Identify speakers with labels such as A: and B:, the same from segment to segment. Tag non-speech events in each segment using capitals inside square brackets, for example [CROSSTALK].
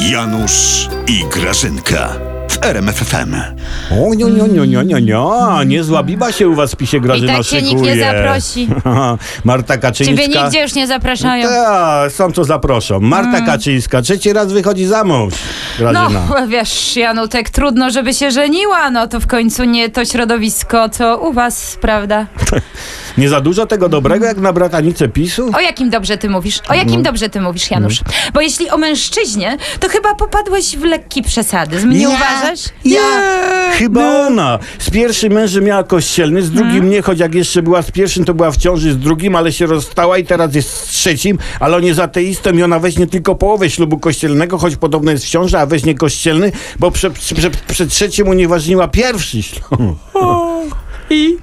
A: Janusz i Grażynka w RMFFM.
B: O, nie, nie, nie, nie, nie, nie. Niezła biba się u was w pisie Grażyna
C: I tak cię nikt nie
B: szykuje.
C: zaprosi. [LAUGHS]
B: Marta Kaczyńska.
C: Ciebie nigdzie już nie zapraszają.
B: Tak, są co zaproszą. Marta Kaczyńska trzeci raz wychodzi za mąż. Grażyna.
C: No, [LAUGHS] wiesz, Janutek, trudno, żeby się żeniła, no to w końcu nie to środowisko, co u was, prawda? [LAUGHS]
B: Nie za dużo tego dobrego jak na bratanicę PiSu?
C: O jakim dobrze ty mówisz? O jakim
B: No.
C: dobrze ty mówisz, Janusz? Bo jeśli o mężczyźnie, to chyba popadłeś w lekki przesady. Nie uważasz?
B: Ja, chyba ona. Z pierwszym mężem miała kościelny, z drugim nie, choć jak jeszcze była z pierwszym, to była w ciąży z drugim, ale się rozstała i teraz jest z trzecim, ale on jest ateistą i ona weźmie tylko połowę ślubu kościelnego, choć podobno jest w ciąży, a weźmie kościelny, bo przed, przed, przed trzecim unieważniła pierwszy ślub. I?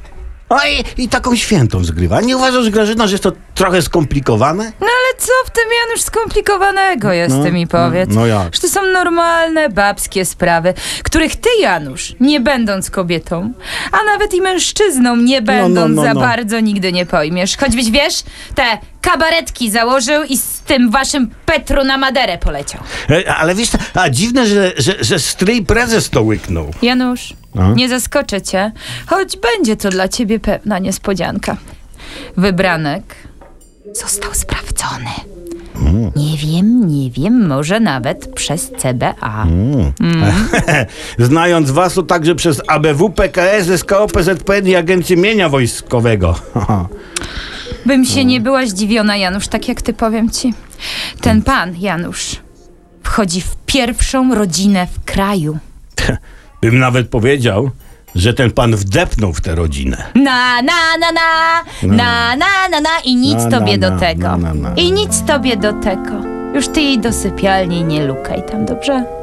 B: A i, I taką świętą zgrywa. Nie uważasz, Grażyna, że jest to trochę skomplikowane?
C: No ale co w tym, Janusz, skomplikowanego jest,
B: No,
C: ty mi powiedz?
B: no jak?
C: Że to są normalne, babskie sprawy, których ty, Janusz, nie będąc kobietą, a nawet i mężczyzną, nie będąc
B: no,
C: za
B: no.
C: bardzo nigdy nie pojmiesz. Choćbyś, wiesz, te kabaretki założył i z tym waszym Petru na Maderę poleciał.
B: E, Ale wiesz, a dziwne, że, że, że stryj prezes to łyknął.
C: Janusz,
B: A?
C: nie zaskoczę cię, choć będzie to dla ciebie pewna niespodzianka. Wybranek został sprawdzony. Nie wiem, nie wiem, może nawet przez CBA. [LAUGHS]
B: Znając was, to także przez ABW, PKS, SKO, PZPN i Agencję Mienia Wojskowego. [LAUGHS]
C: Bym się nie była zdziwiona, Janusz, tak jak ty powiem ci. Ten pan, Janusz, wchodzi w pierwszą rodzinę w kraju. [LAUGHS]
B: Bym nawet powiedział, że ten pan wdepnął w tę rodzinę.
C: Na, na, na, na, na, na, na, na i nic
B: Na,
C: tobie
B: na,
C: do tego.
B: na, na, na.
C: I nic tobie do tego. Już ty jej do sypialni nie lukaj tam, dobrze?